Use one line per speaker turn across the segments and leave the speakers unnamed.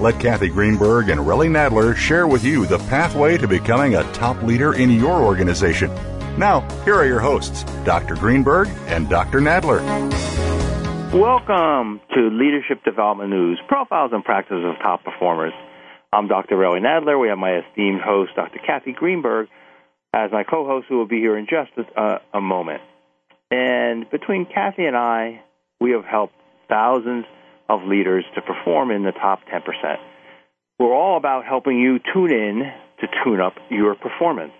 Let Cathy Greenberg and Relly Nadler share with you the pathway to becoming a top leader in your organization. Now, here are your hosts, Dr. Greenberg and Dr. Nadler.
Welcome to Leadership Development News profiles and practices of top performers. I'm Dr. Relly Nadler. We have my esteemed host, Dr. Cathy Greenberg as my co-host, who will be here in just a, a moment. And between Cathy and I, we have helped thousands of leaders to perform in the top 10%. We're all about helping you tune in to tune up your performance.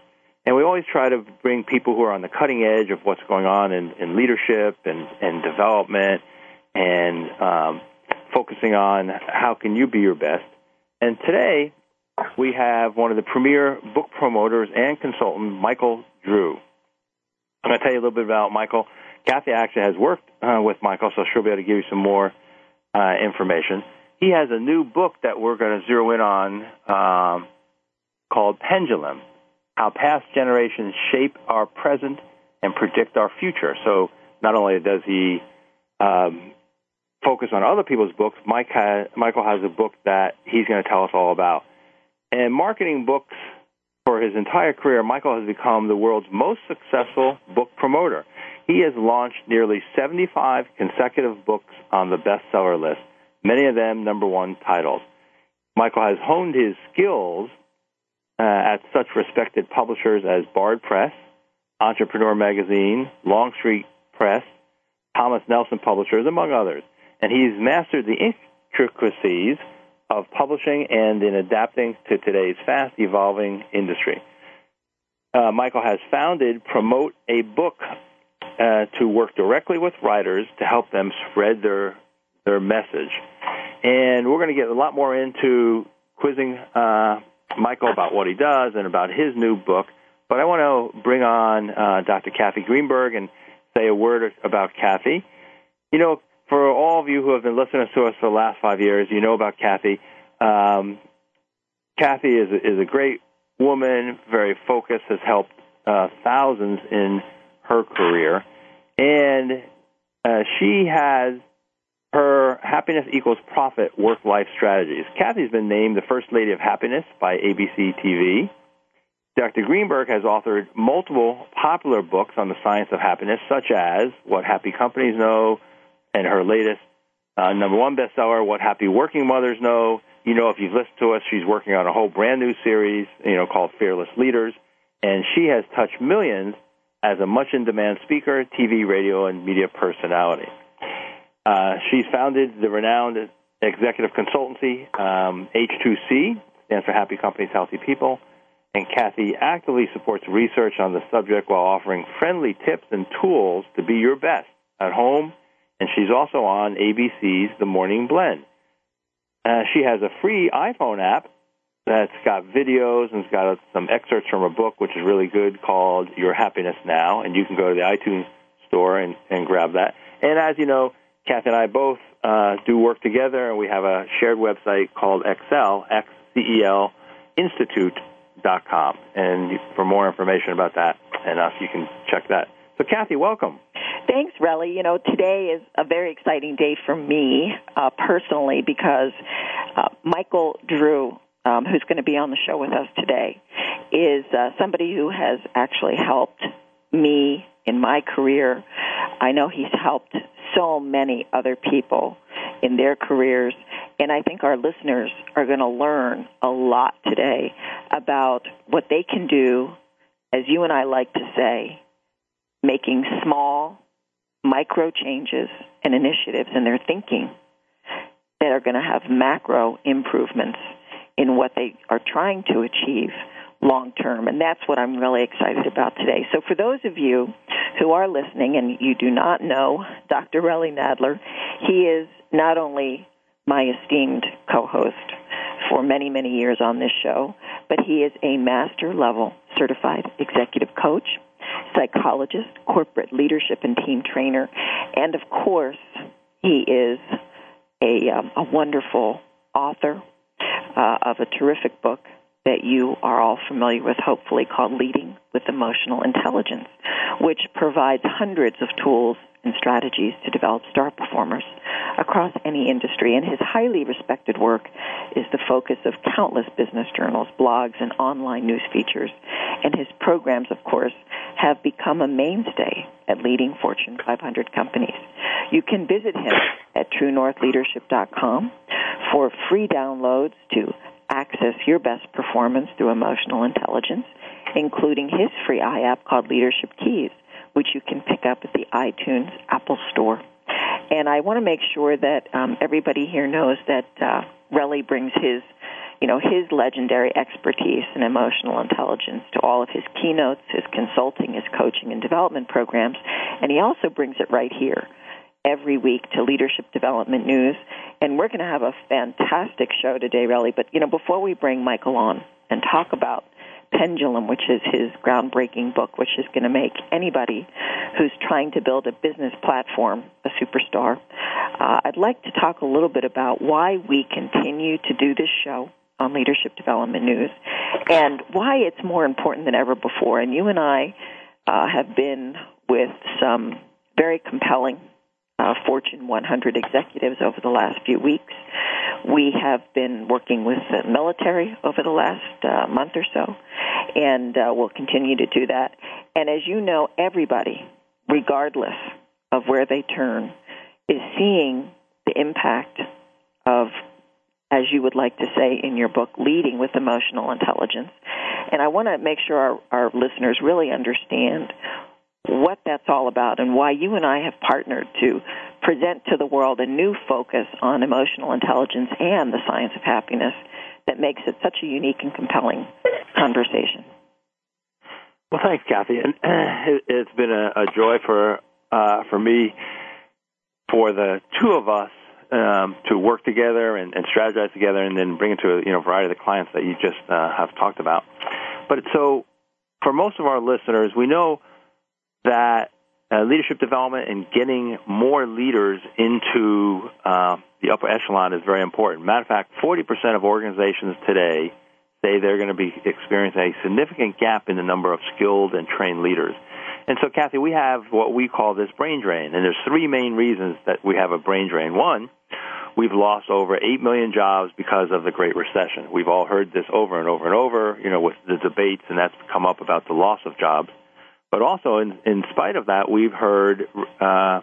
And we always try to bring people who are on the cutting edge of what's going on in, in leadership and, and development and um, focusing on how can you be your best. And today, we have one of the premier book promoters and consultant, Michael Drew. I'm going to tell you a little bit about Michael. Cathy actually has worked uh, with Michael, so she'll be able to give you some more uh, information. He has a new book that we're going to zero in on um, called Pendulum How Past Generations Shape Our Present and Predict Our Future. So not only does he um, focus on other people's books, Mike Michael has a book that he's going to tell us all about. And marketing books for his entire career, Michael has become the world's most successful book promoter. He has launched nearly 75 consecutive books on the bestseller list, many of them number one titles. Michael has honed his skills uh, at such respected publishers as Bard Press, Entrepreneur Magazine, Longstreet Press, Thomas Nelson Publishers, among others. And he's mastered the intricacies of publishing and in adapting to today's fast evolving industry. Uh, Michael has founded Promote a Book uh, to work directly with writers to help them spread their their message. And we're going to get a lot more into quizzing uh, Michael about what he does and about his new book. But I want to bring on uh, Dr. Cathy Greenberg and say a word about Cathy. You know, for all of you who have been listening to us for the last five years, you know about Cathy. Um, Kathy is a, is a great woman, very focused, has helped uh, thousands in her career, and uh, she has her happiness equals profit work life strategies. Cathy's been named the first lady of happiness by ABC TV. Dr. Greenberg has authored multiple popular books on the science of happiness, such as What Happy Companies Know, and her latest uh, number one bestseller, What Happy Working Mothers Know. You know, if you've listened to us, she's working on a whole brand new series, you know, called Fearless Leaders, and she has touched millions as a much in demand speaker, TV, radio, and media personality. Uh, she's founded the renowned executive consultancy um, H2C, stands for Happy Companies, Healthy People. And Cathy actively supports research on the subject while offering friendly tips and tools to be your best at home and she's also on ABC's The Morning Blend. Uh, she has a free iPhone app that's got videos and it's got some excerpts from a book, which is really good, called Your Happiness Now. And you can go to the iTunes store and, and grab that. And as you know, Cathy and I both uh, do work together, and we have a shared website called Excel, X-C-E-L, Institute.com. And for more information about that and us, you can check that. So, Cathy, welcome.
Thanks, Relly. You know, today is a very exciting day for me uh, personally because uh, Michael Drew, um, who's going to be on the show with us today, is uh, somebody who has actually helped me in my career. I know he's helped so many other people in their careers, and I think our listeners are going to learn a lot today about what they can do, as you and I like to say, making small micro changes and initiatives in their thinking that are going to have macro improvements in what they are trying to achieve long term. And that's what I'm really excited about today. So, for those of you who are listening and you do not know Dr. Relly Nadler, he is not only my esteemed co host for many, many years on this show, but he is a master level certified executive coach, psychologist, corporate leadership and team trainer, and of course, he is a, um, a wonderful author uh, of a terrific book that you are all familiar with, hopefully, called Leading with Emotional Intelligence, which provides hundreds of tools and strategies to develop star performers across any industry. And his highly respected work is the focus of countless business journals, blogs, and online news features. And his programs, of course, have become a mainstay at leading Fortune 500 companies. You can visit him at truenorthleadership.com for free downloads to access your best performance through emotional intelligence, including his free iApp called Leadership Keys, which you can pick up at the iTunes Apple Store. And I want to make sure that um, everybody here knows that uh, Relly brings his, you know, his legendary expertise and emotional intelligence to all of his keynotes, his consulting, his coaching and development programs, and he also brings it right here every week to Leadership Development News. And we're going to have a fantastic show today, Relly. But, you know, before we bring Michael on and talk about Pendulum, which is his groundbreaking book, which is going to make anybody who's trying to build a business platform a superstar. Uh, I'd like to talk a little bit about why we continue to do this show on Leadership Development News and why it's more important than ever before. And you and I uh, have been with some very compelling uh, Fortune 100 executives over the last few weeks. We have been working with the military over the last uh, month or so, and uh, we'll continue to do that. And as you know, everybody, regardless of where they turn, is seeing the impact of, as you would like to say in your book, leading with emotional intelligence. And I want to make sure our, our listeners really understand what that's all about and why you and I have partnered to present to the world a new focus on emotional intelligence and the science of happiness that makes it such a unique and compelling conversation.
Well, thanks, Cathy. And it's been a, a joy for uh, for me, for the two of us um, to work together and, and, strategize together, and then bring it to a you know variety of the clients that you just uh, have talked about. But so, for most of our listeners, we know that uh, leadership development and getting more leaders into uh, the upper echelon is very important. Matter of fact, 40% of organizations today say they're going to be experiencing a significant gap in the number of skilled and trained leaders. And so, Cathy, we have what we call this brain drain, and there's three main reasons that we have a brain drain. One, we've lost over 8 million jobs because of the Great Recession. We've all heard this over and over and over, you know, with the debates, and that's come up about the loss of jobs. But also, in, in spite of that, we've heard, uh,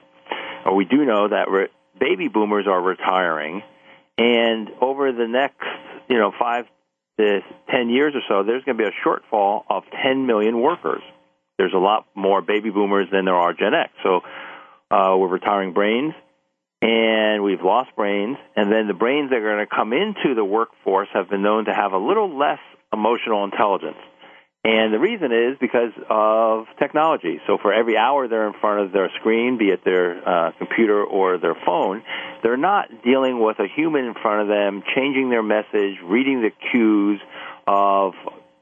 or we do know that re- baby boomers are retiring, and over the next, you know, five to ten years or so, there's going to be a shortfall of 10 million workers. There's a lot more baby boomers than there are Gen X. So uh, we're retiring brains, and we've lost brains, and then the brains that are going to come into the workforce have been known to have a little less emotional intelligence. And the reason is because of technology. So for every hour they're in front of their screen, be it their uh, computer or their phone, they're not dealing with a human in front of them, changing their message, reading the cues of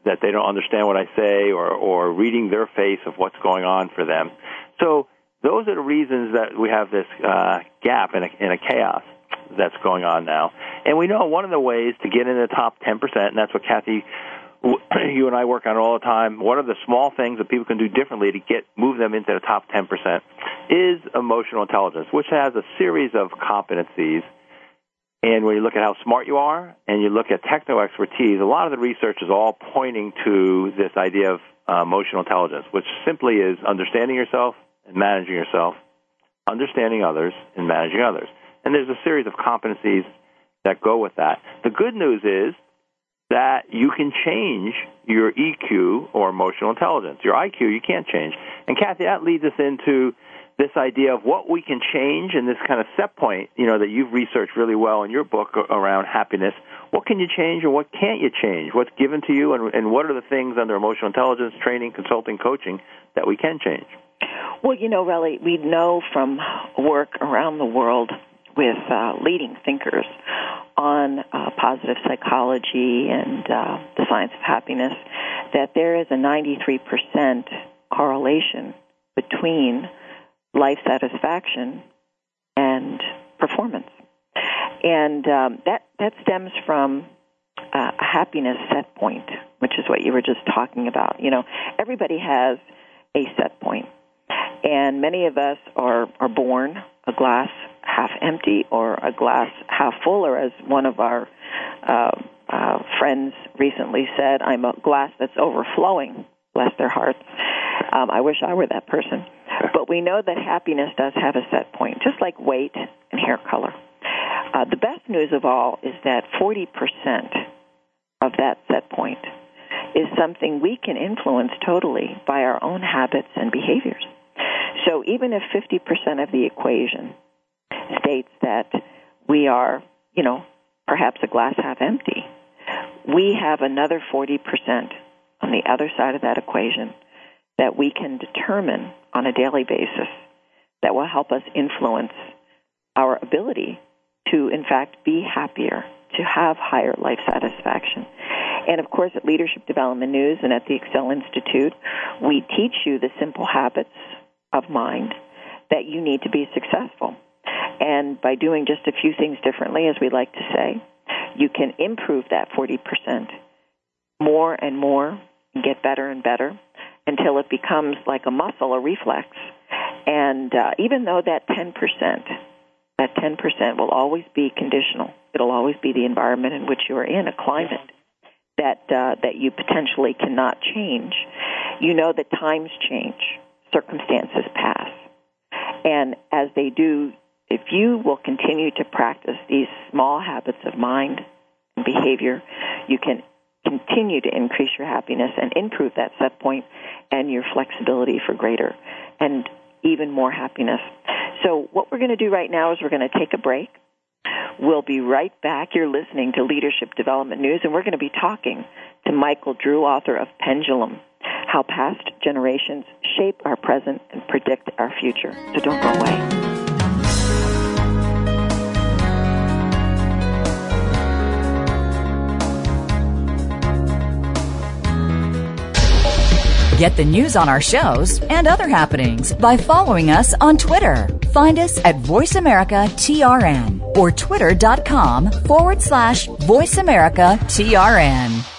that they don't understand what I say, or or reading their face of what's going on for them. So those are the reasons that we have this uh, gap in a, in a chaos that's going on now. And we know one of the ways to get in the top 10%, and that's what Cathy you and I work on all the time. What are the small things that people can do differently to get move them into the top 10%? Is emotional intelligence, which has a series of competencies. And when you look at how smart you are and you look at techno expertise, a lot of the research is all pointing to this idea of uh, emotional intelligence, which simply is understanding yourself and managing yourself, understanding others and managing others. And there's a series of competencies that go with that. The good news is that you can change your EQ or emotional intelligence. Your IQ you can't change. And Cathy, that leads us into this idea of what we can change and this kind of set point, you know, that you've researched really well in your book around happiness. What can you change and what can't you change? What's given to you and, and what are the things under emotional intelligence training, consulting, coaching that we can change?
Well, you know, really, we know from work around the world with uh, leading thinkers on uh, positive psychology and uh, the science of happiness that there is a 93% correlation between life satisfaction and performance. And um, that, that stems from uh, a happiness set point, which is what you were just talking about. You know, everybody has a set point. And many of us are, are born a glass half empty or a glass half full, or as one of our uh, uh, friends recently said, I'm a glass that's overflowing, bless their hearts. Um, I wish I were that person. But we know that happiness does have a set point, just like weight and hair color. Uh, the best news of all is that 40% of that set point is something we can influence totally by our own habits and behaviors. So even if 50% of the equation states that we are, you know, perhaps a glass half empty, we have another 40% on the other side of that equation that we can determine on a daily basis that will help us influence our ability to, in fact, be happier, to have higher life satisfaction. And of course, at Leadership Development News and at the Excel Institute, we teach you the simple habits of mind that you need to be successful. And by doing just a few things differently, as we like to say, you can improve that 40% more and more and get better and better until it becomes like a muscle, a reflex. And uh, even though that 10%, that 10% will always be conditional, it'll always be the environment in which you are in, a climate that uh, that you potentially cannot change. You know that times change, circumstances pass, and as they do, if you will continue to practice these small habits of mind and behavior, you can continue to increase your happiness and improve that set point and your flexibility for greater and even more happiness. So, what we're going to do right now is we're going to take a break. We'll be right back. You're listening to Leadership Development News, and we're going to be talking to Michael Drew, author of Pendulum How Past Generations Shape Our Present and Predict Our Future. So, don't go away.
Get the news on our shows and other happenings by following us on Twitter. Find us at VoiceAmericaTRN or twitter.com forward slash VoiceAmericaTRN.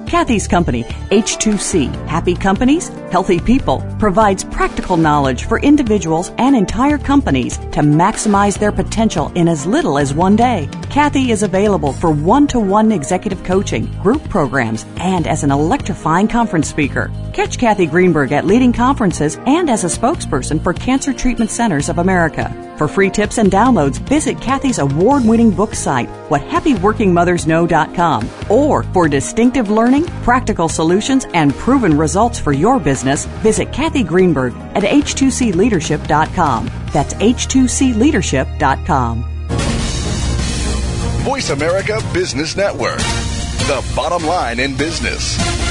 Cathy's company, H2C, Happy Companies, Healthy People, provides practical knowledge for individuals and entire companies to maximize their potential in as little as one day. Cathy is available for one to one executive coaching, group programs, and as an electrifying conference speaker. Catch Cathy Greenberg at leading conferences and as a spokesperson for Cancer Treatment Centers of America. For free tips and downloads, visit Cathy's award winning book site, whathappyworkingmothersknow.com. Or for distinctive learning, practical solutions, and proven results for your business, visit Cathy Greenberg at h2cleadership.com. That's h2cleadership.com.
Voice America Business Network, the bottom line in business.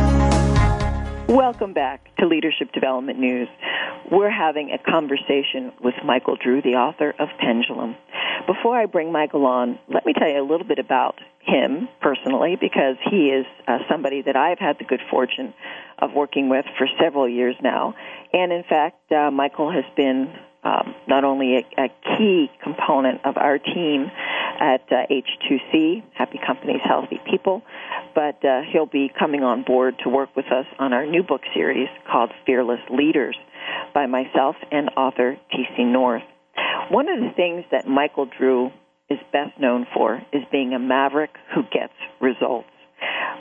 Welcome back to Leadership Development News. We're having a conversation with Michael Drew, the author of Pendulum. Before I bring Michael on, let me tell you a little bit about him personally because he is uh, somebody that I've had the good fortune of working with for several years now. And in fact, uh, Michael has been um, not only a, a, key component of our team at uh, H2C, Happy Companies, Healthy People, but uh, he'll be coming on board to work with us on our new book series called Fearless Leaders by myself and author T.C. North. One of the things that Michael Drew is best known for is being a maverick who gets results.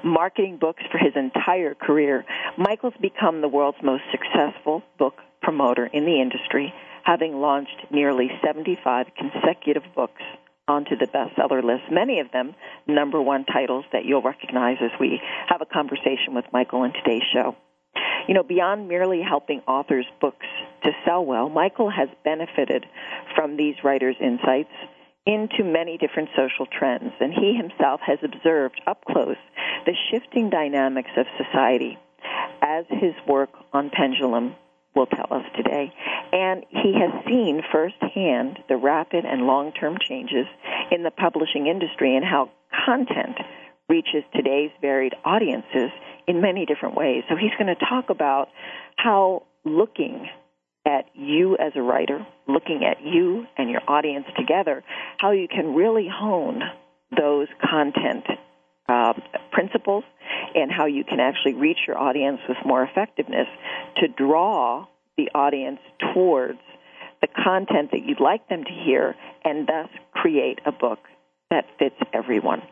Marketing books for his entire career, Michael's become the world's most successful book promoter in the industry, having launched nearly 75 consecutive books onto the bestseller list, many of them number one titles that you'll recognize as we have a conversation with Michael in today's show. You know, beyond merely helping authors' books to sell well, Michael has benefited from these writers' insights into many different social trends, and he himself has observed up close the shifting dynamics of society as his work on Pendulum will tell us today. And he has seen firsthand the rapid and long term changes in the publishing industry and how content reaches today's varied audiences in many different ways. So he's going to talk about how looking at you as a writer, looking at you and your audience together, how you can really hone those content uh, principles and how you can actually reach your audience with more effectiveness to draw the audience towards the content that you'd like them to hear and thus create a book that fits everyone.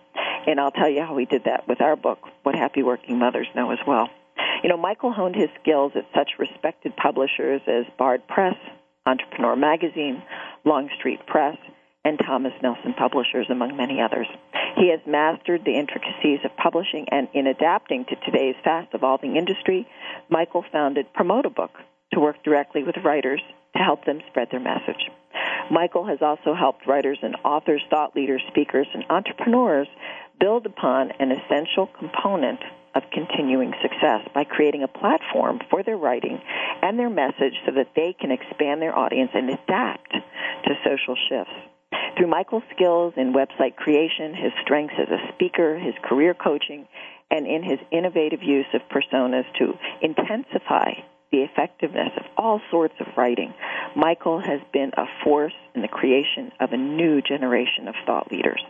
And I'll tell you how we did that with our book, What Happy Working Mothers Know as well. You know, Michael honed his skills at such respected publishers as Bard Press, Entrepreneur Magazine, Longstreet Press, and Thomas Nelson Publishers, among many others. He has mastered the intricacies of publishing, and in adapting to today's fast evolving industry, Michael founded Promote a Book to work directly with writers to help them spread their message. Michael has also helped writers and authors, thought leaders, speakers, and entrepreneurs build upon an essential component of continuing success by creating a platform for their writing and their message so that they can expand their audience and adapt to social shifts. Through Michael's skills in website creation, his strengths as a speaker, his career coaching, and in his innovative use of personas to intensify the effectiveness of all sorts of writing, Michael has been a force in the creation of a new generation of thought leaders.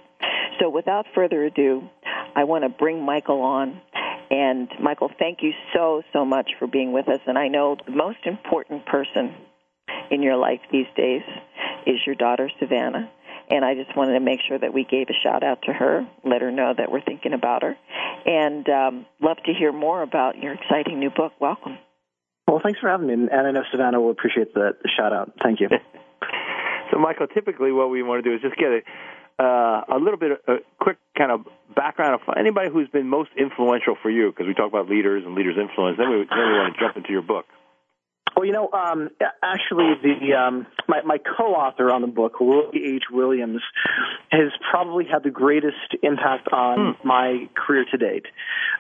So, without further ado, I want to bring Michael on. And, Michael, thank you so, so much for being with us. And I know the most important person in your life these days is your daughter, Savannah. And I just wanted to make sure that we gave a shout out to her, let her know that we're thinking about her, and um, love to hear more about your exciting new book. Welcome.
Well, thanks for having me, and I know Savannah will appreciate the, the shout out. Thank you.
so, Michael, typically what we want to do is just get a, uh, a little bit, of, a quick kind of background of anybody who's been most influential for you, because we talk about leaders and leaders' influence. Then we, then we want to jump into your book.
Well, you know, um, actually, the um, my, my co-author on the book, Roy H. Williams, has probably had the greatest impact on hmm. my career to date.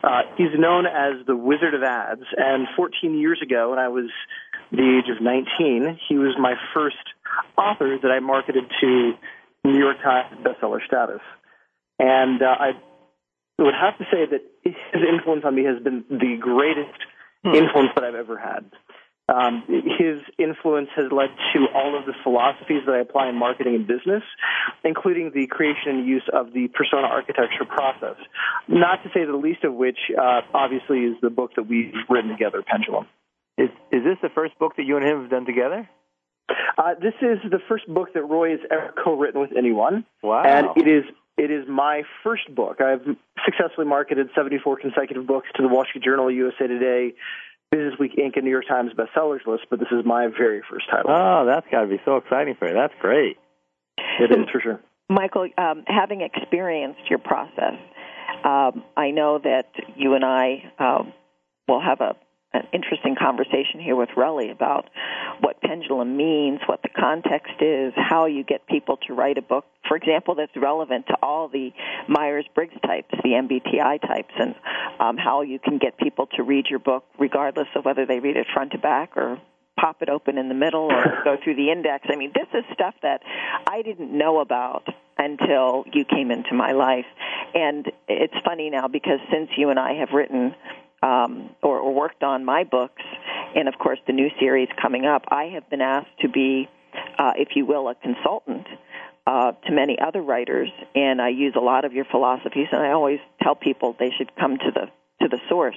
Uh, he's known as the Wizard of Ads, and 14 years ago, when I was the age of 19, he was my first author that I marketed to New York Times bestseller status. And uh, I would have to say that his influence on me has been the greatest hmm. influence that I've ever had. Um, his influence has led to all of the philosophies that I apply in marketing and business, including the creation and use of the persona architecture process. Not to say the least of which, uh, obviously, is the book that we've written together, Pendulum.
Is is this the first book that you and him have done together?
Uh, this is the first book that Roy has ever co-written with anyone.
Wow!
And it is it is my first book. I've successfully marketed 74 consecutive books to the Wall Street Journal, USA Today, Business Week Inc., and New York Times bestsellers list, but this is my very first title.
Oh, that's got to be so exciting for you. That's great.
It is for sure.
Michael, um, having experienced your process, um, I know that you and I um, will have a an interesting conversation here with Relly about what pendulum means, what the context is, how you get people to write a book, for example, that's relevant to all the Myers Briggs types, the MBTI types, and um, how you can get people to read your book regardless of whether they read it front to back or pop it open in the middle or go through the index. I mean, this is stuff that I didn't know about until you came into my life. And it's funny now because since you and I have written um, or, or worked on my books, and of course the new series coming up, I have been asked to be, uh, if you will, a consultant uh, to many other writers, and I use a lot of your philosophies, and I always tell people they should come to the to the source.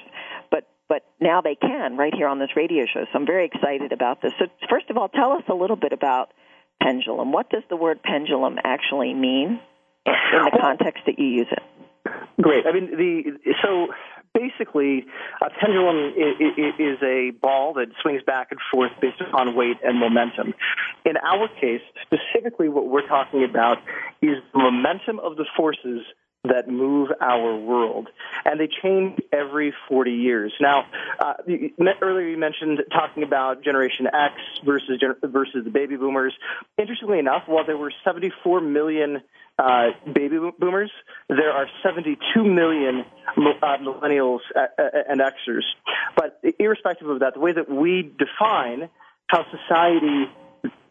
But but now they can right here on this radio show. So I'm very excited about this. So first of all, tell us a little bit about pendulum. What does the word pendulum actually mean in the context that you use it?
Great. I mean, the so basically, a pendulum is a ball that swings back and forth based upon weight and momentum. In our case, specifically, what we're talking about is the momentum of the forces that move our world, and they change every 40 years. Now, uh, earlier you mentioned talking about Generation X versus versus the baby boomers. Interestingly enough, while there were 74 million uh, baby boomers, there are 72 million uh, millennials and Xers. But irrespective of that, the way that we define how society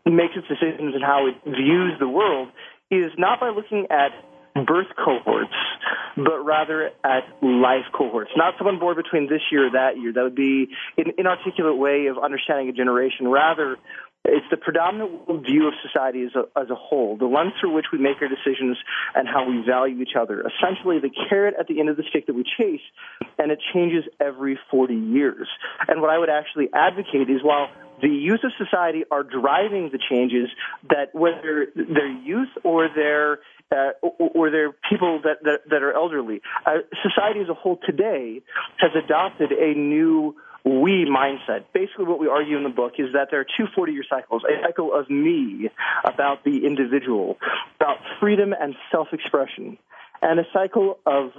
makes its decisions and how it views the world is not by looking at birth cohorts, but rather at life cohorts. Not someone born between this year or that year. That would be an inarticulate way of understanding a generation. Rather, it's the predominant view of society as a, as a whole, the lens through which we make our decisions and how we value each other. Essentially, the carrot at the end of the stick that we chase, and it changes every 40 years. And what I would actually advocate is while the youth of society are driving the changes that whether they're youth or they're uh, or they're people that, that, that are elderly, uh, society as a whole today has adopted a new we mindset. Basically, what we argue in the book is that there are two 40 year cycles a cycle of me about the individual, about freedom and self expression, and a cycle of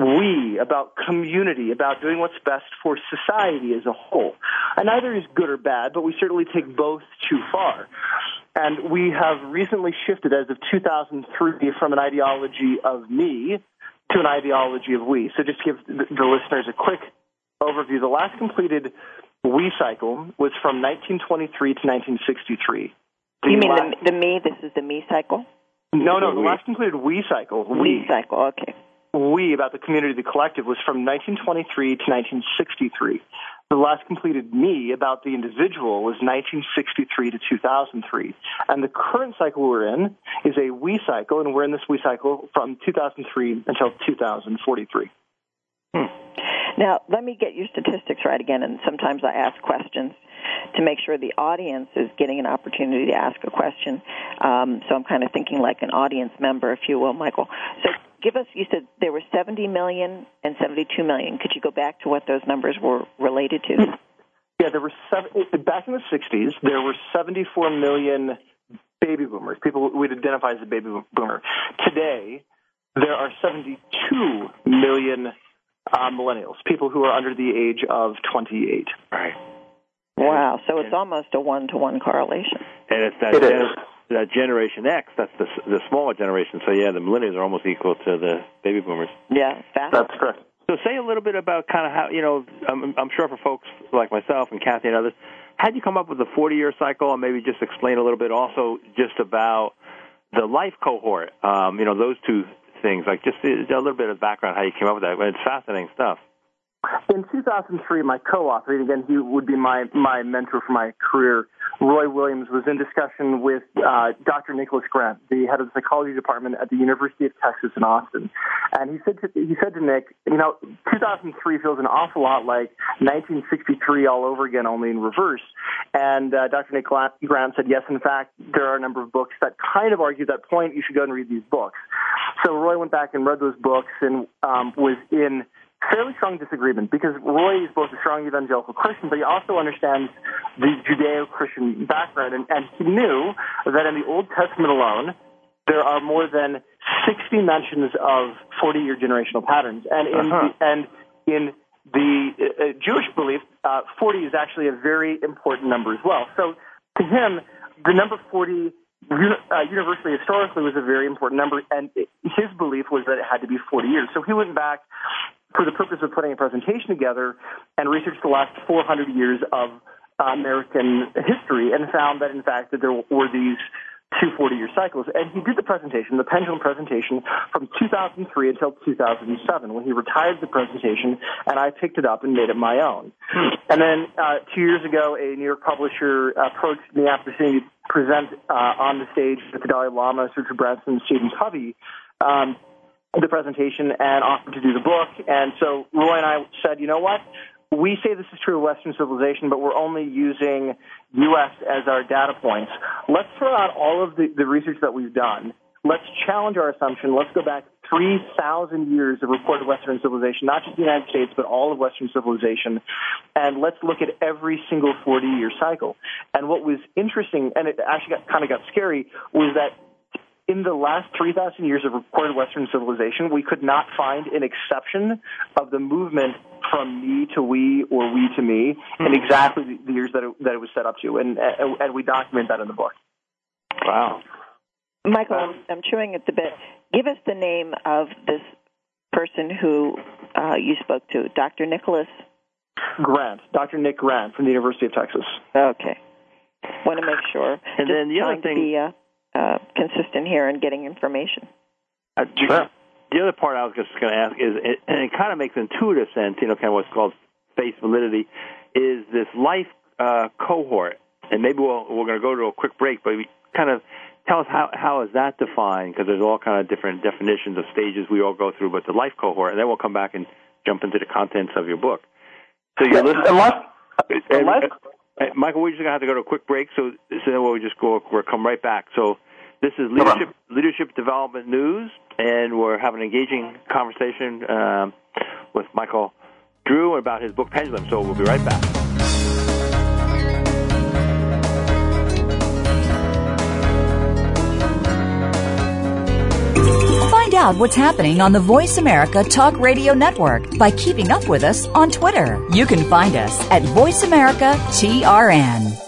we, about community, about doing what's best for society as a whole. And neither is good or bad, but we certainly take both too far. And we have recently shifted as of 2003 from an ideology of me to an ideology of we. So just give the listeners a quick overview. The last completed we cycle was from 1923 to 1963.
The you mean last, the, the me? This is the me cycle?
No, no. The last completed we cycle.
We, we cycle. Okay.
We about the community, the collective, was from 1923 to 1963. The last completed me about the individual was 1963 to 2003. And the current cycle we're in is a we cycle, and we're in this we cycle from 2003 until 2043.
Hmm. Now, let me get your statistics right again, and sometimes I ask questions to make sure the audience is getting an opportunity to ask a question. Um, so I'm kind of thinking like an audience member, if you will, Michael. So give us, you said there were 70 million and 72 million. Could you go back to what those numbers were related to?
Yeah, there were seven, back in the 60s, there were 74 million baby boomers, people we'd identify as a baby boomer. Today, there are 72 million uh, millennials, people who are under the age of 28.
Right.
Wow, so it's almost a one to one correlation.
And it's that,
It is.
Gener- that Generation X, that's the the smaller generation. So yeah, the millennials are almost equal to the baby boomers.
Yeah,
That's
fascinating.
correct.
So say a little bit about kind of how you know. I'm, I'm sure for folks like myself and Cathy and others, how'd you come up with the 40 year cycle, and maybe just explain a little bit also just about the life cohort. Um, you know those two things. Like just a a little bit of background how you came up with that. It's fascinating stuff.
In 2003, my co-author, and again, he would be my, my mentor for my career, Roy Williams, was in discussion with uh, Dr. Nicholas Grant, the head of the psychology department at the University of Texas in Austin. And he said to, he said to Nick, you know, 2003 feels an awful lot like 1963 all over again, only in reverse. And uh, Dr. Nick Grant said, yes, in fact, there are a number of books that kind of argue that point. You should go and read these books. So Roy went back and read those books and um, was in fairly strong disagreement because Roy is both a strong evangelical Christian, but he also understands the Judeo-Christian background, and, and he knew that in the Old Testament alone, there are more than 60 mentions of 40-year generational patterns, and in
Uh-huh.
the, and in the uh, uh, Jewish belief, uh, 40 is actually a very important number as well. So to him, the number 40 uh, universally historically was a very important number, and his belief was that it had to be 40 years. So he went back for the purpose of putting a presentation together and researched the last 400 years of uh, American history and found that in fact that there were these two 40-year cycles. And he did the presentation, the pendulum presentation, from 2003 until 2007 when he retired the presentation and I picked it up and made it my own. And then uh, two years ago, a New York publisher approached me after seeing me present uh, on the stage with the Dalai Lama, Richard Branson, and Stephen Covey. Um, the presentation and offered to do the book. And so Roy and I said, you know what? We say this is true of Western civilization, but we're only using U.S. as our data points. Let's throw out all of the, the research that we've done. Let's challenge our assumption. Let's go back 3,000 years of reported Western civilization, not just the United States, but all of Western civilization. And let's look at every single 40 year cycle. And what was interesting, and it actually got, kind of got scary, was that in the last 3,000 years of recorded Western civilization, we could not find an exception of the movement from me to we or we to me in exactly the- the years that it, that it was set up to. And, and and we document that in the book.
Wow.
Michael, I'm, I'm chewing at the bit. Give us the name of this person who uh, you spoke to, Dr. Nicholas.
Grant, Dr. Nick Grant from the University of Texas.
Okay. Want to make sure.
And
Just
then the other thing-
to be uh, uh, consistent here in getting information.
Uh, the- The other part I was just going to ask is, it, and it kind of makes intuitive sense, you know, kind of what's called face validity, is this life uh, cohort. And maybe we'll, we're going to go to a quick break, but we kind of tell us how, how is that defined? Because there's all kind of different definitions of stages we all go through, but the life cohort, and then we'll come back and jump into the contents of your book. So you're listening.
Unless,
And-
unless,
Michael, we're just gonna have to go to a quick break, so so then we'll just go. We'll come right back. So this is leadership leadership development news, and we're having an engaging conversation um, with Michael Drew about his book Pendulum. So we'll be right back.
Find out what's happening on the Voice America Talk Radio Network by keeping up with us on Twitter. You can find us at Voice America TRN.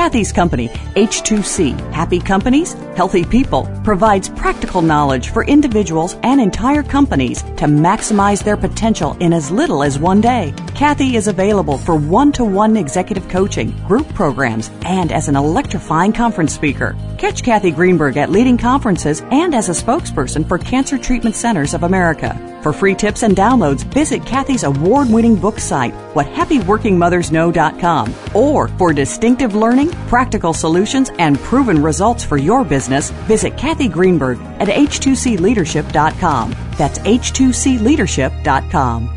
Cathy's company, H2C, Happy Companies, Healthy People, provides practical knowledge for individuals and entire companies to maximize their potential in as little as one day. Cathy is available for one to one executive coaching, group programs, and as an electrifying conference speaker. Catch Cathy Greenberg at leading conferences and as a spokesperson for Cancer Treatment Centers of America. For free tips and downloads, visit Cathy's award winning book site, whathappyworkingmothersknow.com. Or for distinctive learning, practical solutions, and proven results for your business, visit Cathy Greenberg at h2cleadership.com. That's h2cleadership.com.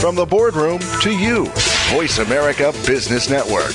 From the boardroom to you, Voice America Business Network.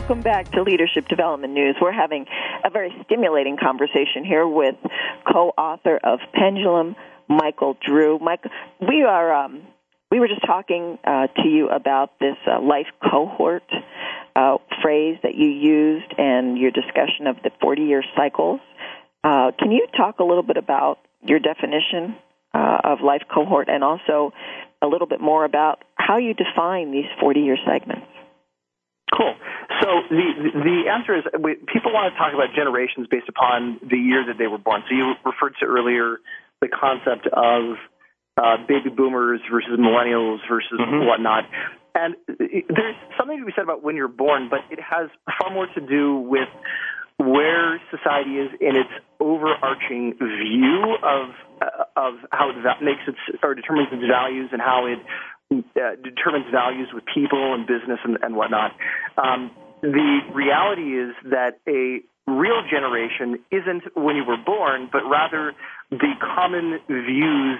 Welcome back to Leadership Development News. We're having a very stimulating conversation here with co-author of Pendulum, Michael Drew. Mike, we are um, we were just talking uh, to you about this uh, life cohort uh, phrase that you used and your discussion of the 40-year cycles. Uh, can you talk a little bit about your definition uh, of life cohort and also a little bit more about how you define these 40-year segments?
Cool. So the the answer is we, people want to talk about generations based upon the year that they were born. So you referred to earlier the concept of uh, baby boomers versus millennials versus mm-hmm. whatnot. And there's something to be said about when you're born, but it has far more to do with where society is in its overarching view of uh, of how it makes its or determines its values and how it uh, determines values with people and business and, and whatnot. Um, the reality is that a real generation isn't when you were born, but rather the common views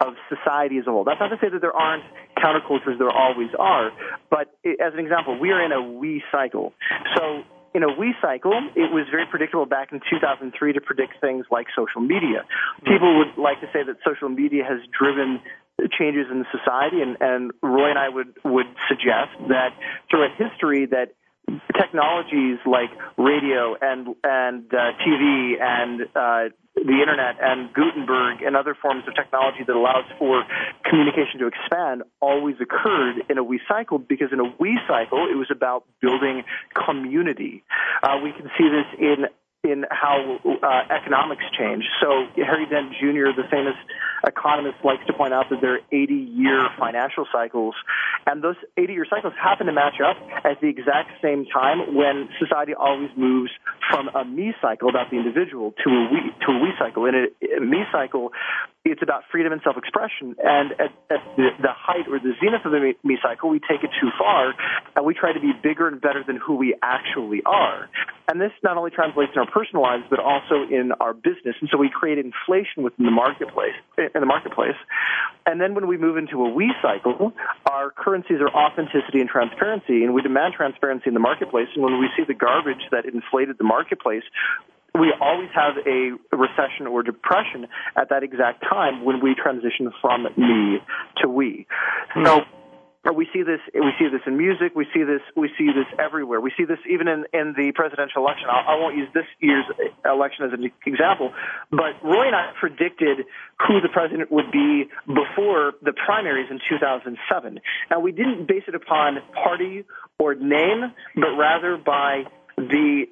of society as a whole. That's not to say that there aren't countercultures, there always are, but as an example, we are in a we cycle. So in a we cycle, it was very predictable back in 2003 to predict things like social media. People would like to say that social media has driven changes in society, and, and Roy and I would would suggest that throughout history that technologies like radio and and uh, TV and uh, the internet and Gutenberg and other forms of technology that allows for communication to expand always occurred in a we cycle because in a we cycle it was about building community. Uh, we can see this in in how uh, economics change. So Harry Dent Jr., the famous economist, likes to point out that there are 80-year financial cycles, and those 80-year cycles happen to match up at the exact same time when society always moves from a me cycle about the individual to a we to a we cycle. In a, a me cycle, it's about freedom and self-expression. And at, at the, the height or the zenith of the me cycle, we take it too far, and we try to be bigger and better than who we actually are. And this not only translates in our personal lives, but also in our business. And so we create inflation within the marketplace. In the marketplace, and then when we move into a we cycle, our currencies are authenticity and transparency, and we demand transparency in the marketplace. And when we see the garbage that inflated the marketplace, we always have a recession or depression at that exact time when we transition from me to we. Hmm. So we see this we see this in music we see this we see this everywhere. We see this even in in the presidential election. I, I won't use this year's election as an example but roy and i predicted who the president would be before the primaries in 2007 and we didn't base it upon party or name but rather by the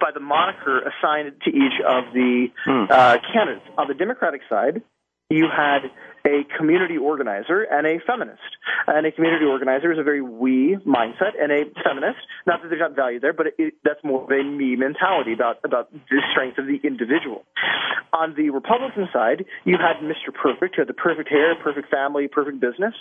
by the moniker assigned to each of the hmm. uh, candidates. On the Democratic side, you had a community organizer and a feminist. And a community organizer is a very we mindset, and a feminist, not that there's not value there, but it, it, that's more of a me mentality about, about the strength of the individual. On the Republican side, you had Mr. Perfect, who had the perfect hair, perfect family, perfect business.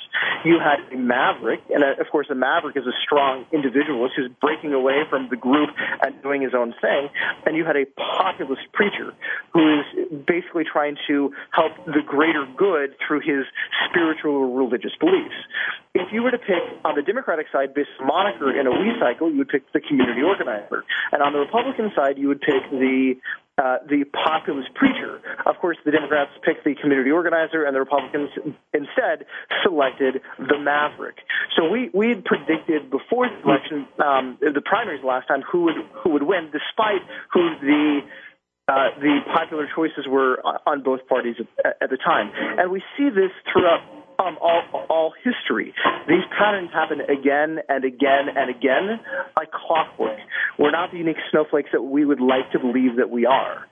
You had a maverick, and a, of course, a maverick is a strong individualist who's breaking away from the group and doing his own thing. And you had a populist preacher who is basically trying to help the greater good through his spiritual or religious beliefs. If you were to pick on the Democratic side, this moniker in a we cycle, you would pick the community organizer, and on the Republican side, you would pick the uh, the populist preacher. Of course, the Democrats picked the community organizer, and the Republicans instead selected the maverick. So we we had predicted before the election, um, the primaries last time, who would who would win, despite who the uh, the popular choices were on both parties at, the time. And we see this throughout um, all, all history. These patterns happen again and again and again like clockwork. We're not the unique snowflakes that we would like to believe that we are.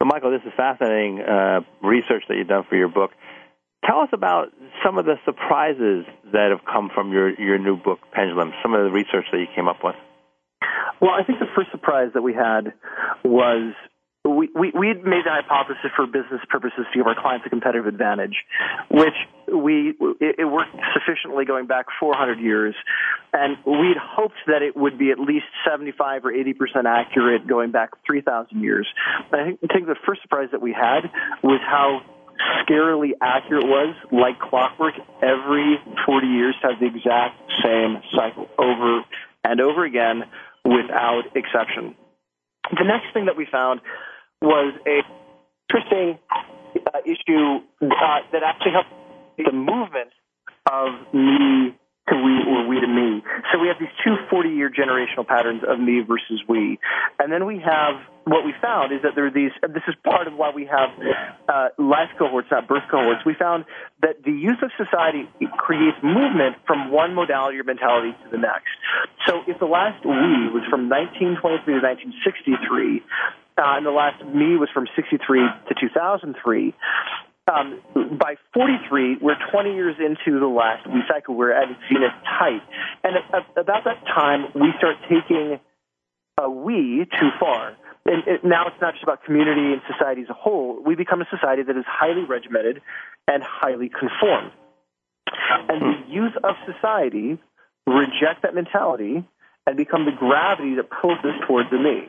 So, Michael, this is fascinating uh, research that you've done for your book. Tell us about some of the surprises that have come from your, your new book, Pendulum, some of the research that you came up with.
Well, I think the first surprise that we had was we, we, we made the hypothesis for business purposes to give our clients a competitive advantage, which we, it, it worked sufficiently going back 400 years. And we'd hoped that it would be at least 75 or 80% accurate going back 3,000 years. I think, I think the first surprise that we had was how scarily accurate it was, like clockwork, every 40 years to have the exact same cycle over and over again without exception. The next thing that we found was a interesting uh, issue uh, that actually helped the movement of me to we or we to me. So we have these two 40 year generational patterns of me versus we. And then we have what we found is that there are these, this is part of why we have uh, life cohorts, not birth cohorts. We found that the youth of society creates movement from one modality or mentality to the next. So if the last we was from 1923 to 1963, uh, and the last me was from 63 to 2003. Um, by 43, we're 20 years into the last we cycle. We're at zenith height, and about that time, we start taking a we too far. And it, now it's not just about community and society as a whole. We become a society that is highly regimented and highly conformed. And the youth of society reject that mentality and become the gravity that pulls us towards the me.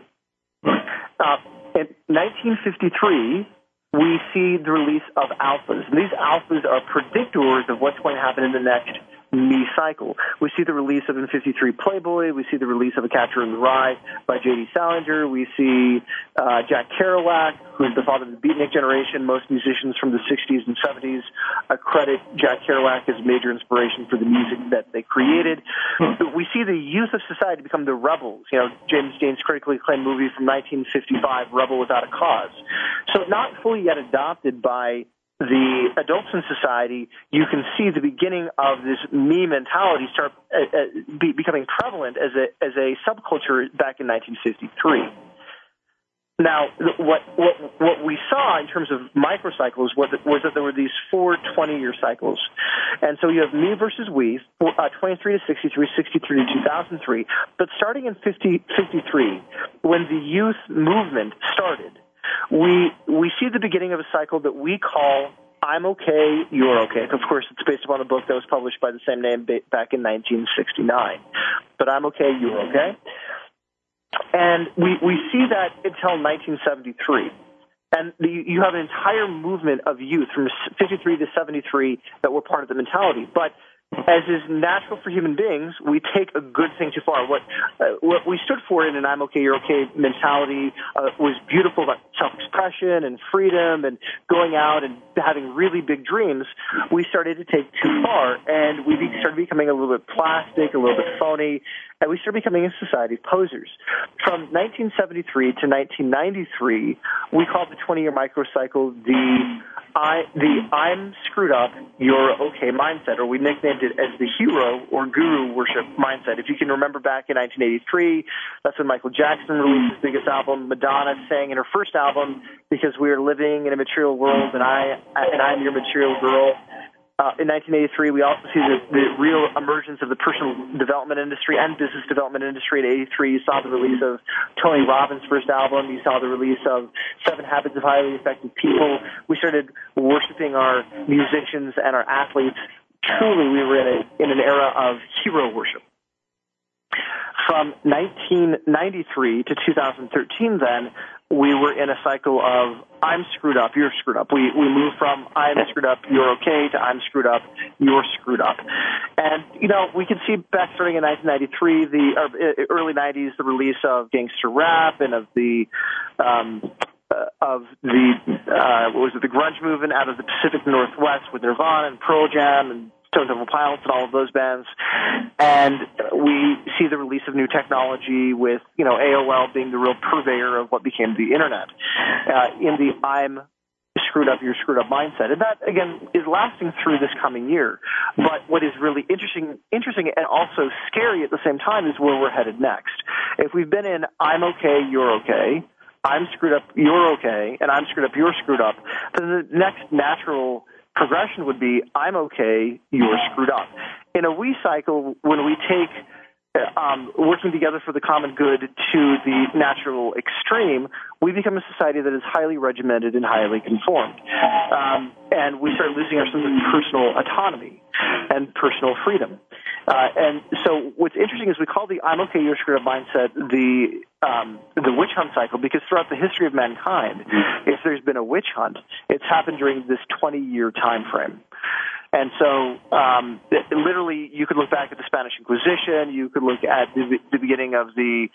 In 1953, we see the release of alphas. And these alphas are predictors of what's going to happen in the next me cycle. We see the release of M53 Playboy. We see the release of A Catcher in the Rye by J.D. Salinger. We see uh, Jack Kerouac, who's the father of the beatnik generation. Most musicians from the 60s and 70s uh, credit Jack Kerouac as major inspiration for the music that they created. Hmm. We see the youth of society become the rebels. You know, James Dean's critically acclaimed movie from 1955, Rebel Without a Cause. So not fully yet adopted by the adults in society, you can see the beginning of this me mentality start uh, uh, be, becoming prevalent as a as a subculture back in 1953. Now, what what what we saw in terms of microcycles was that, was that there were these four 20-year cycles, and so you have me versus we, uh, 23 to 63, 63 to 2003. But starting in 50, 53, when the youth movement started, we we see the beginning of a cycle that we call I'm okay, you're okay. Of course, it's based upon a book that was published by the same name back in 1969. But I'm okay, you're okay. And we, we see that until 1973. And the, you have an entire movement of youth from 53 to 73 that were part of the mentality. But as is natural for human beings, we take a good thing too far. What uh, what we stood for in an "I'm okay, you're okay" mentality uh, was beautiful about self-expression and freedom and going out and having really big dreams. We started to take too far, and we started becoming a little bit plastic, a little bit phony, and we started becoming a society of posers. From 1973 to 1993, we called the 20-year microcycle the I the I'm screwed up, you're okay mindset, or we nicknamed it as the hero or guru worship mindset. If you can remember back in 1983, that's when Michael Jackson released his biggest album. Madonna sang in her first album because we are living in a material world, and I and I'm your material girl. Uh, in 1983, we also see the, the real emergence of the personal development industry and business development industry. In 83, you saw the release of Tony Robbins' first album. You saw the release of Seven Habits of Highly Effective People. We started worshiping our musicians and our athletes. Truly, we were in, a, in an era of hero worship. From 1993 to 2013, then, we were in a cycle of I'm screwed up, you're screwed up. We we moved from I'm screwed up, you're okay to I'm screwed up, you're screwed up. And you know, we can see back starting in 1993, the uh, early 90s, the release of gangster rap and of the um, uh, of the uh, what was it, the grunge movement out of the Pacific Northwest with Nirvana and Pearl Jam and Stone Temple Pilots and all of those bands. And we see the release of new technology with, you know, AOL being the real purveyor of what became the internet. Uh, in the I'm screwed up, you're screwed up mindset. And that, again, is lasting through this coming year. But what is really interesting, interesting and also scary at the same time is where we're headed next. If we've been in I'm okay, you're okay, I'm screwed up, you're okay, and I'm screwed up, you're screwed up, then the next natural progression would be I'm okay, you're screwed up. In a we cycle, when we take um, working together for the common good to the natural extreme, we become a society that is highly regimented and highly conformed. Um, and we start losing our sense of personal autonomy and personal freedom. Uh, and so what's interesting is we call the I'm okay, you're screwed up mindset the um, the witch hunt cycle because throughout the history of mankind, if there's been a witch hunt, it's happened during this 20 year time frame. And so, um, literally, you could look back at the Spanish Inquisition. You could look at the, the beginning of the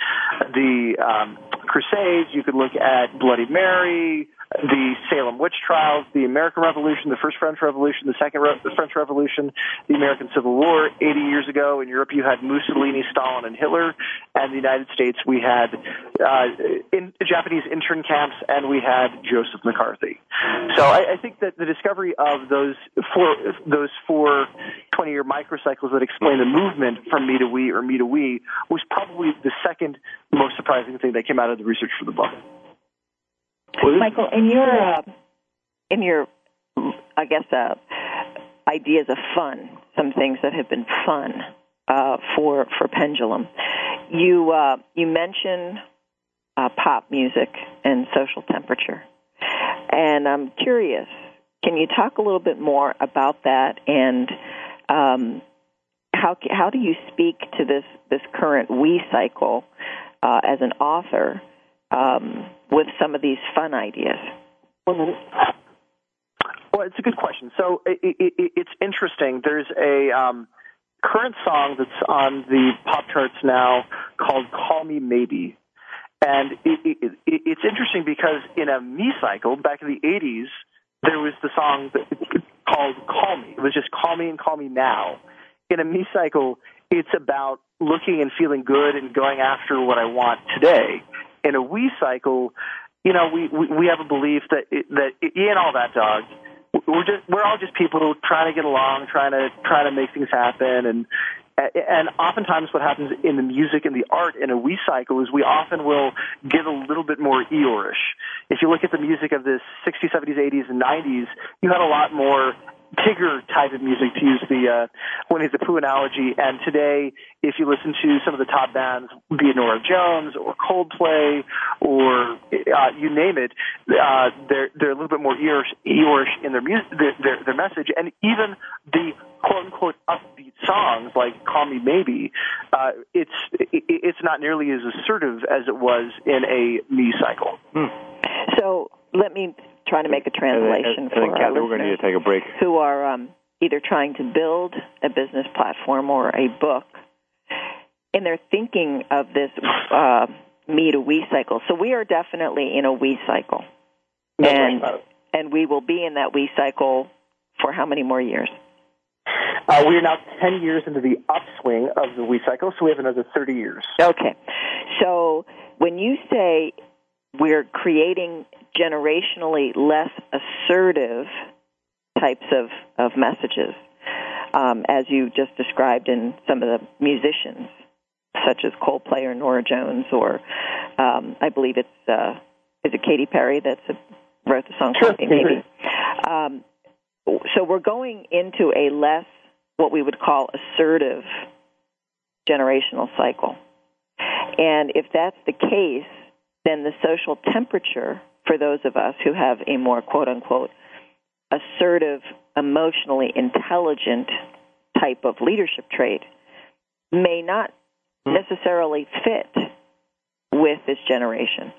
the um, Crusades. You could look at Bloody Mary, the Salem witch trials, the American Revolution, the First French Revolution, the Second Re- the French Revolution, the American Civil War. 80 years ago in Europe, you had Mussolini, Stalin, and Hitler. And the United States, we had uh, in, Japanese intern camps, and we had Joseph McCarthy. So I, I think that the discovery of those four those four 20-year microcycles that explain the movement from me to we or me to we was probably the second most surprising thing that came out of the research for the book.
Michael, in your uh, in your, I guess, uh, ideas of fun, some things that have been fun uh, for for Pendulum, you uh, you mention uh, pop music and social temperature, and I'm curious. Can you talk a little bit more about that and um, how how do you speak to this this current we cycle uh, as an author? Um, with some of these fun ideas?
Well, it's a good question. So it, it, it's interesting. There's a um, current song that's on the pop charts now called "Call Me Maybe," and it, it's interesting because in a me cycle back in the '80s, there was the song called "Call Me." It was just "Call Me" and "Call Me Now." In a me cycle, it's about looking and feeling good and going after what I want today in a we cycle, you know, we, we, we have a belief that, that and all that dog, we're just, we're all just people trying to get along, trying to, trying to make things happen. And, and oftentimes what happens in the music and the art in a we cycle is we often will get a little bit more Eeyore-ish. If you look at the music of the 60s, 70s, 80s, and 90s, you had a lot more Tigger type of music, to use the uh, Winnie the Pooh analogy. And today, if you listen to some of the top bands, be it Norah Jones or Coldplay or uh, you name it, uh, they're they're a little bit more Eeyore-ish in their music, their, their their message, and even the quote unquote upbeat songs like "Call Me Maybe," uh, it's it, it's not nearly as assertive as it was in a me cycle.
So let me try to make a translation
for
our
we're going to need to take a break.
who are um, either trying to build a business platform or a book, and they're thinking of this uh, me to we cycle. So we are definitely in a we cycle,
no
and and we will be in that we cycle for how many more years?
Uh, we are now 10 years into the upswing of the we cycle, so we have another 30 years.
Okay. So when you say we're creating generationally less assertive types of, of messages, um, as you just described in some of the musicians, such as Coldplay or Norah Jones, or um, I believe it's uh, is it Katy Perry that's a, wrote the song
sure.
maybe. Um, so we're going into a less what we would call assertive generational cycle. And if that's the case, then the social temperature for those of us who have a more quote unquote assertive, emotionally intelligent type of leadership trait may not hmm. necessarily fit with this generation.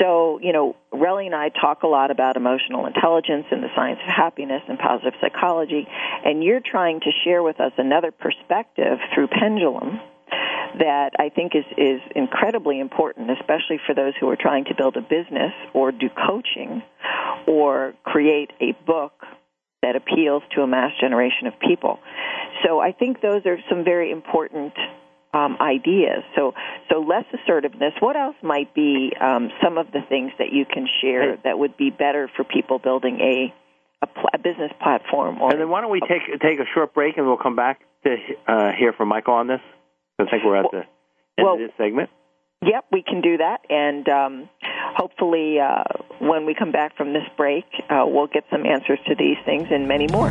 So, you know, Relly and I talk a lot about emotional intelligence and the science of happiness and positive psychology, and you're trying to share with us another perspective through Pendulum that I think is, is incredibly important, especially for those who are trying to build a business or do coaching or create a book that appeals to a mass generation of people. So I think those are some very important um, ideas. So, so less assertiveness. What else might be um, some of the things that you can share that would be better for people building a a, pl- a business platform?
Or and then why don't we take take a short break and we'll come back to uh, hear from Michael on this. I think we're at the end well, of this segment.
Yep, we can do that, and um, hopefully, uh, when we come back from this break, uh, we'll get some answers to these things and many more.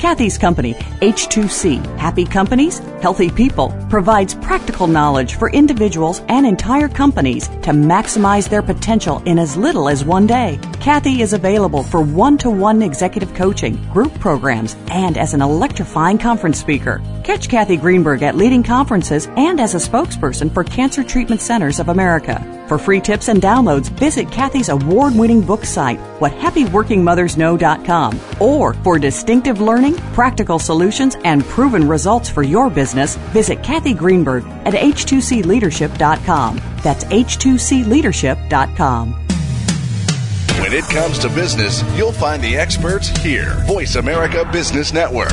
Cathy's company, H2C, Happy Companies, Healthy People, provides practical knowledge for individuals and entire companies to maximize their potential in as little as one day. Cathy is available for one to one executive coaching, group programs, and as an electrifying conference speaker. Catch Cathy Greenberg at leading conferences and as a spokesperson for Cancer Treatment Centers of America. For free tips and downloads, visit Cathy's award winning book site, whathappyworkingmothersknow.com. Or for distinctive learning, practical solutions, and proven results for your business, visit Cathy Greenberg at h2cleadership.com. That's h2cleadership.com.
When it comes to business, you'll find the experts here. Voice America Business Network.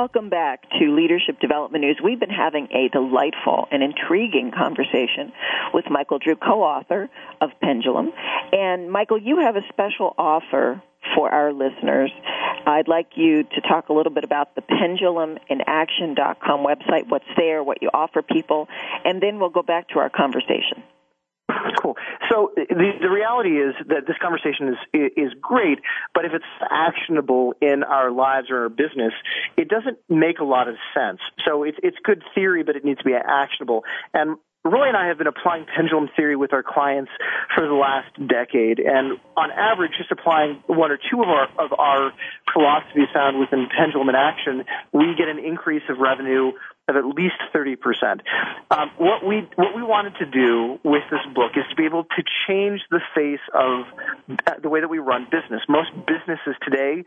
Welcome back to Leadership Development News. We've been having a delightful and intriguing conversation with Michael Drew, co-author of Pendulum. And Michael, you have a special offer for our listeners. I'd like you to talk a little bit about the penduluminaction.com website, what's there, what you offer people, and then we'll go back to our conversation.
Cool. So the the reality is that this conversation is is great, but if it's actionable in our lives or our business, it doesn't make a lot of sense. So it's it's good theory, but it needs to be actionable. And Roy and I have been applying pendulum theory with our clients for the last decade, and on average, just applying one or two of our of our philosophies found within pendulum in action, we get an increase of revenue of at least 30%. Um, what we what we wanted to do with this book is to be able to change the face of the way that we run business. Most businesses today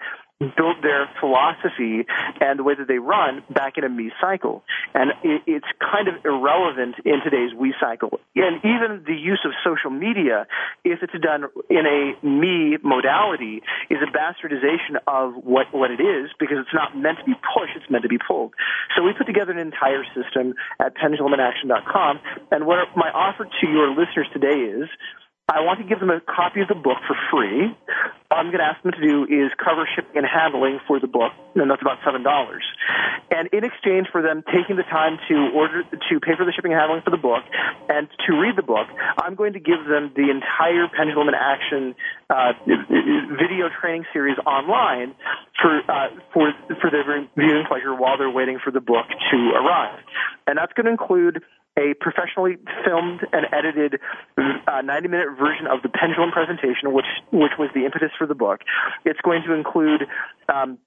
build their philosophy and the way that they run back in a me cycle, and it's kind of irrelevant in today's we cycle. And even the use of social media, if it's done in a me modality, is a bastardization of what what it is because it's not meant to be pushed; it's meant to be pulled. So we put together an entire system at penduluminaction.com. And what my offer to your listeners today is I want to give them a copy of the book for free. All I'm going to ask them to do is cover shipping and handling for the book, and that's about seven dollars. And in exchange for them taking the time to order to pay for the shipping and handling for the book and to read the book, I'm going to give them the entire Pendulum in Action uh, video training series online for uh, for for their viewing pleasure while they're waiting for the book to arrive. And that's going to include a professionally filmed and edited uh, 90 minute version of the pendulum presentation, which which was the impetus for the book. It's going to include um,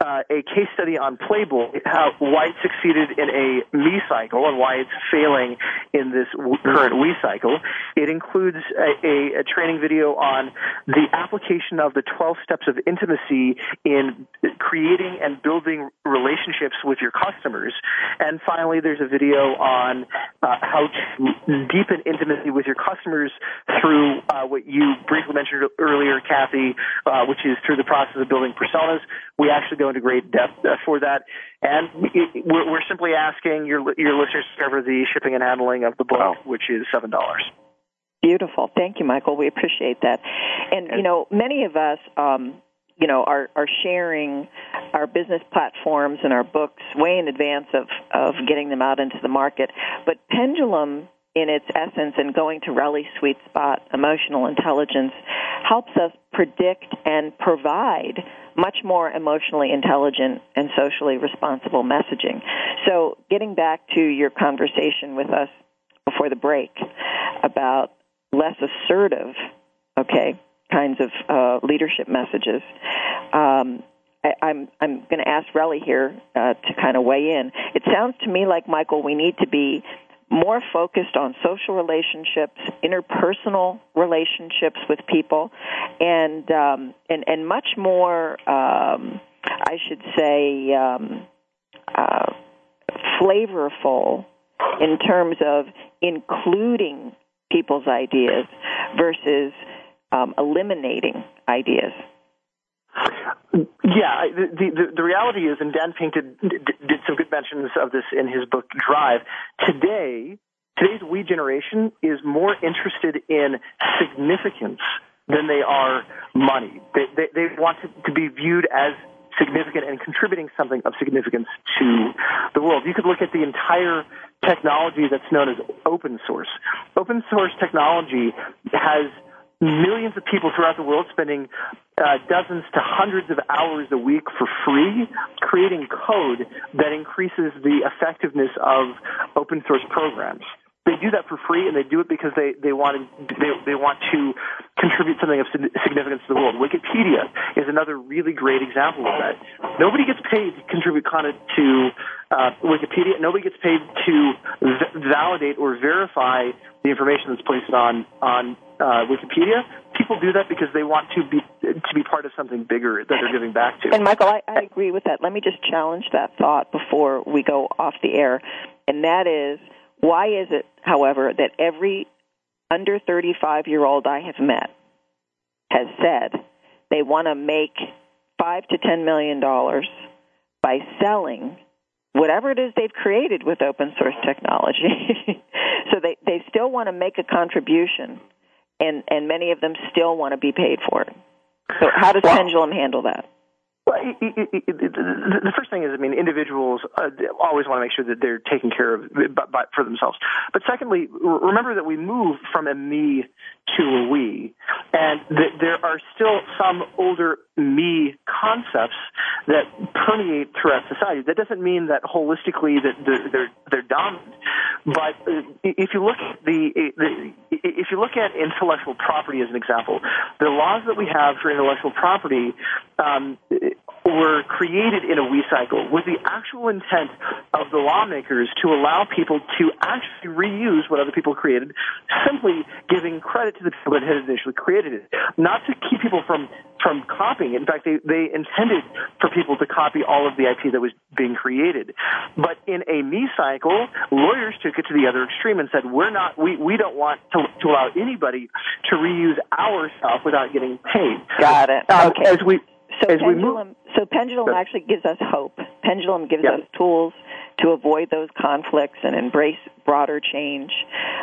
uh, a case study on Playboy, how why it succeeded in a me cycle and why it's failing in this w- current we cycle. It includes a, a, a, training video on the application of the 12 steps of intimacy in creating and building relationships with your customers. And finally, there's a video on uh, how to deepen intimacy with your customers through uh, what you briefly mentioned earlier, Cathy, uh, which is through the process of building personas. We actually go into great depth uh, for that. And we're, we're simply asking your your listeners to cover the shipping and handling of the book, which is seven dollars.
Beautiful. Thank you, Michael. We appreciate that. And, you know, many of us, um, you know, are, are sharing our business platforms and our books way in advance of, of getting them out into the market. But Pendulum, in its essence, and going to Relly Sweet Spot, emotional intelligence, helps us predict and provide much more emotionally intelligent and socially responsible messaging. So, getting back to your conversation with us before the break about less assertive, okay, kinds of uh, leadership messages. Um, I, I'm I'm going to ask Relly here uh, to kind of weigh in. It sounds to me like Michael, we need to be more focused on social relationships, interpersonal relationships with people, and um, and and much more, um, I should say, um, uh, flavorful in terms of including people's ideas versus um, eliminating ideas.
Yeah, the, the the reality is, and Dan Pink did some good mentions of this in his book Drive. Today, today's we generation is more interested in significance than they are money. They they, they want to, to be viewed as significant and contributing something of significance to the world. You could look at the entire technology that's known as open source. Open source technology has millions of people throughout the world spending uh, dozens to hundreds of hours a week for free creating code that increases the effectiveness of open source programs. They do that for free, and they do it because they they want to, they they want to contribute something of significance to the world. Wikipedia is another really great example of that. Nobody gets paid to contribute content to uh, Wikipedia. Nobody gets paid to v- validate or verify the information that's placed on on uh, Wikipedia. People do that because they want to be to be part of something bigger that they're giving back to.
And Michael, I, I agree with that. Let me just challenge that thought before we go off the air, and that is why is it, however, that every under 35 year old I have met has said they want to make five to ten million dollars by selling whatever it is they've created with open source technology. so they, they still want to make a contribution, and, and many of them still want to be paid for it. So how does well, Pendulum handle that?
Well, it, it, it, the first thing is, I mean, individuals uh, always want to make sure that they're taken care of by, by, for themselves. But secondly, remember that we move from a me to a we, and that there are still some older me concepts that permeate throughout society. That doesn't mean that holistically that they're they're, dominant. But uh, if you look at the, the if you look at intellectual property as an example, the laws that we have for intellectual property um, were created in a we cycle with the actual intent of the lawmakers to allow people to actually reuse what other people created, simply giving credit to the people that had initially created it, not to keep people from from copying. In fact, they they intended for people to copy all of the IP that was being created. But in a me cycle, lawyers took it to the other extreme and said, "We're not we we don't want to to allow anybody to reuse our stuff without getting paid."
Got it.
Um,
okay.
As we
so
as
pendulum,
we move,
so pendulum actually gives us hope. Pendulum gives
yeah.
us tools to avoid those conflicts and embrace broader change.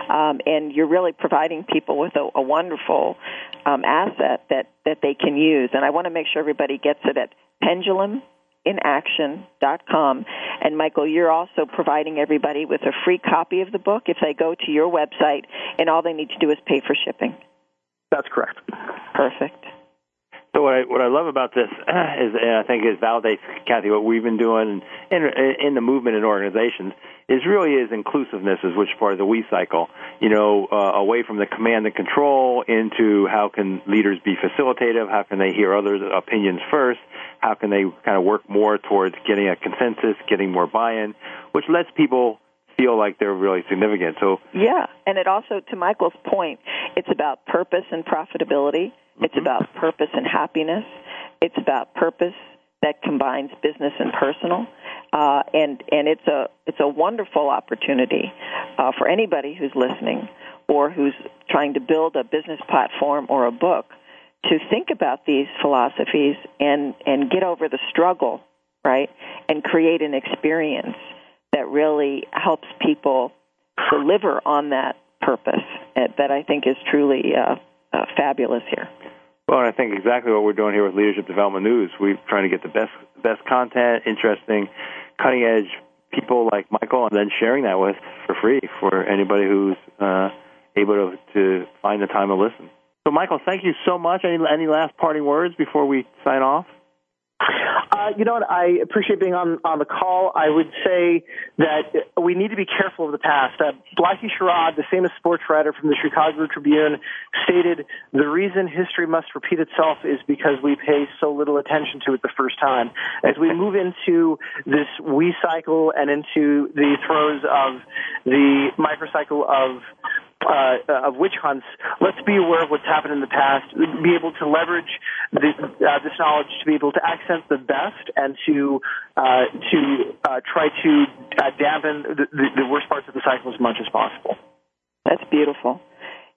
Um, and you're really providing people with a, a wonderful um, asset that, that they can use. And I want to make sure everybody gets it at penduluminaction.com. And Michael, you're also providing everybody with a free copy of the book if they go to your website, and all they need to do is pay for shipping.
That's correct.
Perfect.
So what I what I love about this is, and I think it validates Cathy what we've been doing in in the movement and organizations is really is inclusiveness is which part of the we cycle. You know, uh, away from the command and control into how can leaders be facilitative? How can they hear others' opinions first? How can they kind of work more towards getting a consensus, getting more buy-in, which lets people feel like they're really significant. So
yeah, and it also, to Michael's point, it's about purpose and profitability. Mm-hmm. It's about purpose and happiness. It's about purpose that combines business and personal, uh, and and it's a it's a wonderful opportunity uh, for anybody who's listening or who's trying to build a business platform or a book to think about these philosophies and and get over the struggle, right, and create an experience that really helps people deliver on that purpose uh, that I think is truly uh, uh, fabulous here.
Well, I think exactly what we're doing here with Leadership Development News. We're trying to get the best best content, interesting, cutting edge people like Michael, and then sharing that with for free for anybody who's uh, able to, to find the time to listen. So, Michael, thank you so much. Any any last parting words before we sign off?
Uh, you know what? I appreciate being on on the call. I would say that we need to be careful of the past. Uh, Blackie Sherrod, the famous sports writer from the Chicago Tribune, stated the reason history must repeat itself is because we pay so little attention to it the first time. As we move into this we cycle and into the throes of the microcycle of uh, of witch hunts, let's be aware of what's happened in the past, be able to leverage the, uh, this knowledge to be able to accent the best and to uh, to uh, try to uh, dampen the, the, the worst parts of the cycle as much as possible.
That's beautiful.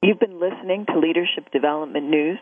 You've been listening to Leadership Development News,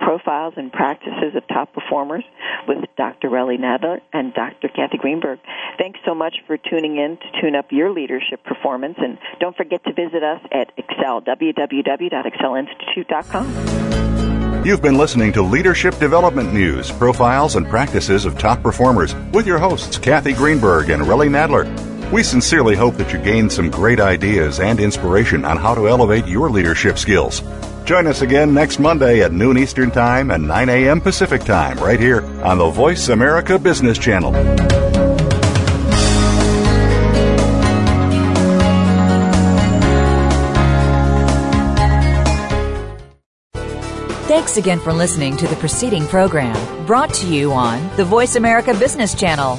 Profiles and Practices of Top Performers with Dr. Relly Nadler and Dr. Cathy Greenberg. Thanks so much for tuning in to tune up your leadership performance. And don't forget to visit us at Excel, www.excelinstitute.com.
You've been listening to Leadership Development News, Profiles and Practices of Top Performers with your hosts, Cathy Greenberg and Relly Nadler. We sincerely hope that you gained some great ideas and inspiration on how to elevate your leadership skills. Join us again next Monday at noon Eastern Time and 9 a.m. Pacific Time right here on the Voice America Business Channel.
Thanks again for listening to the preceding program brought to you on the Voice America Business Channel.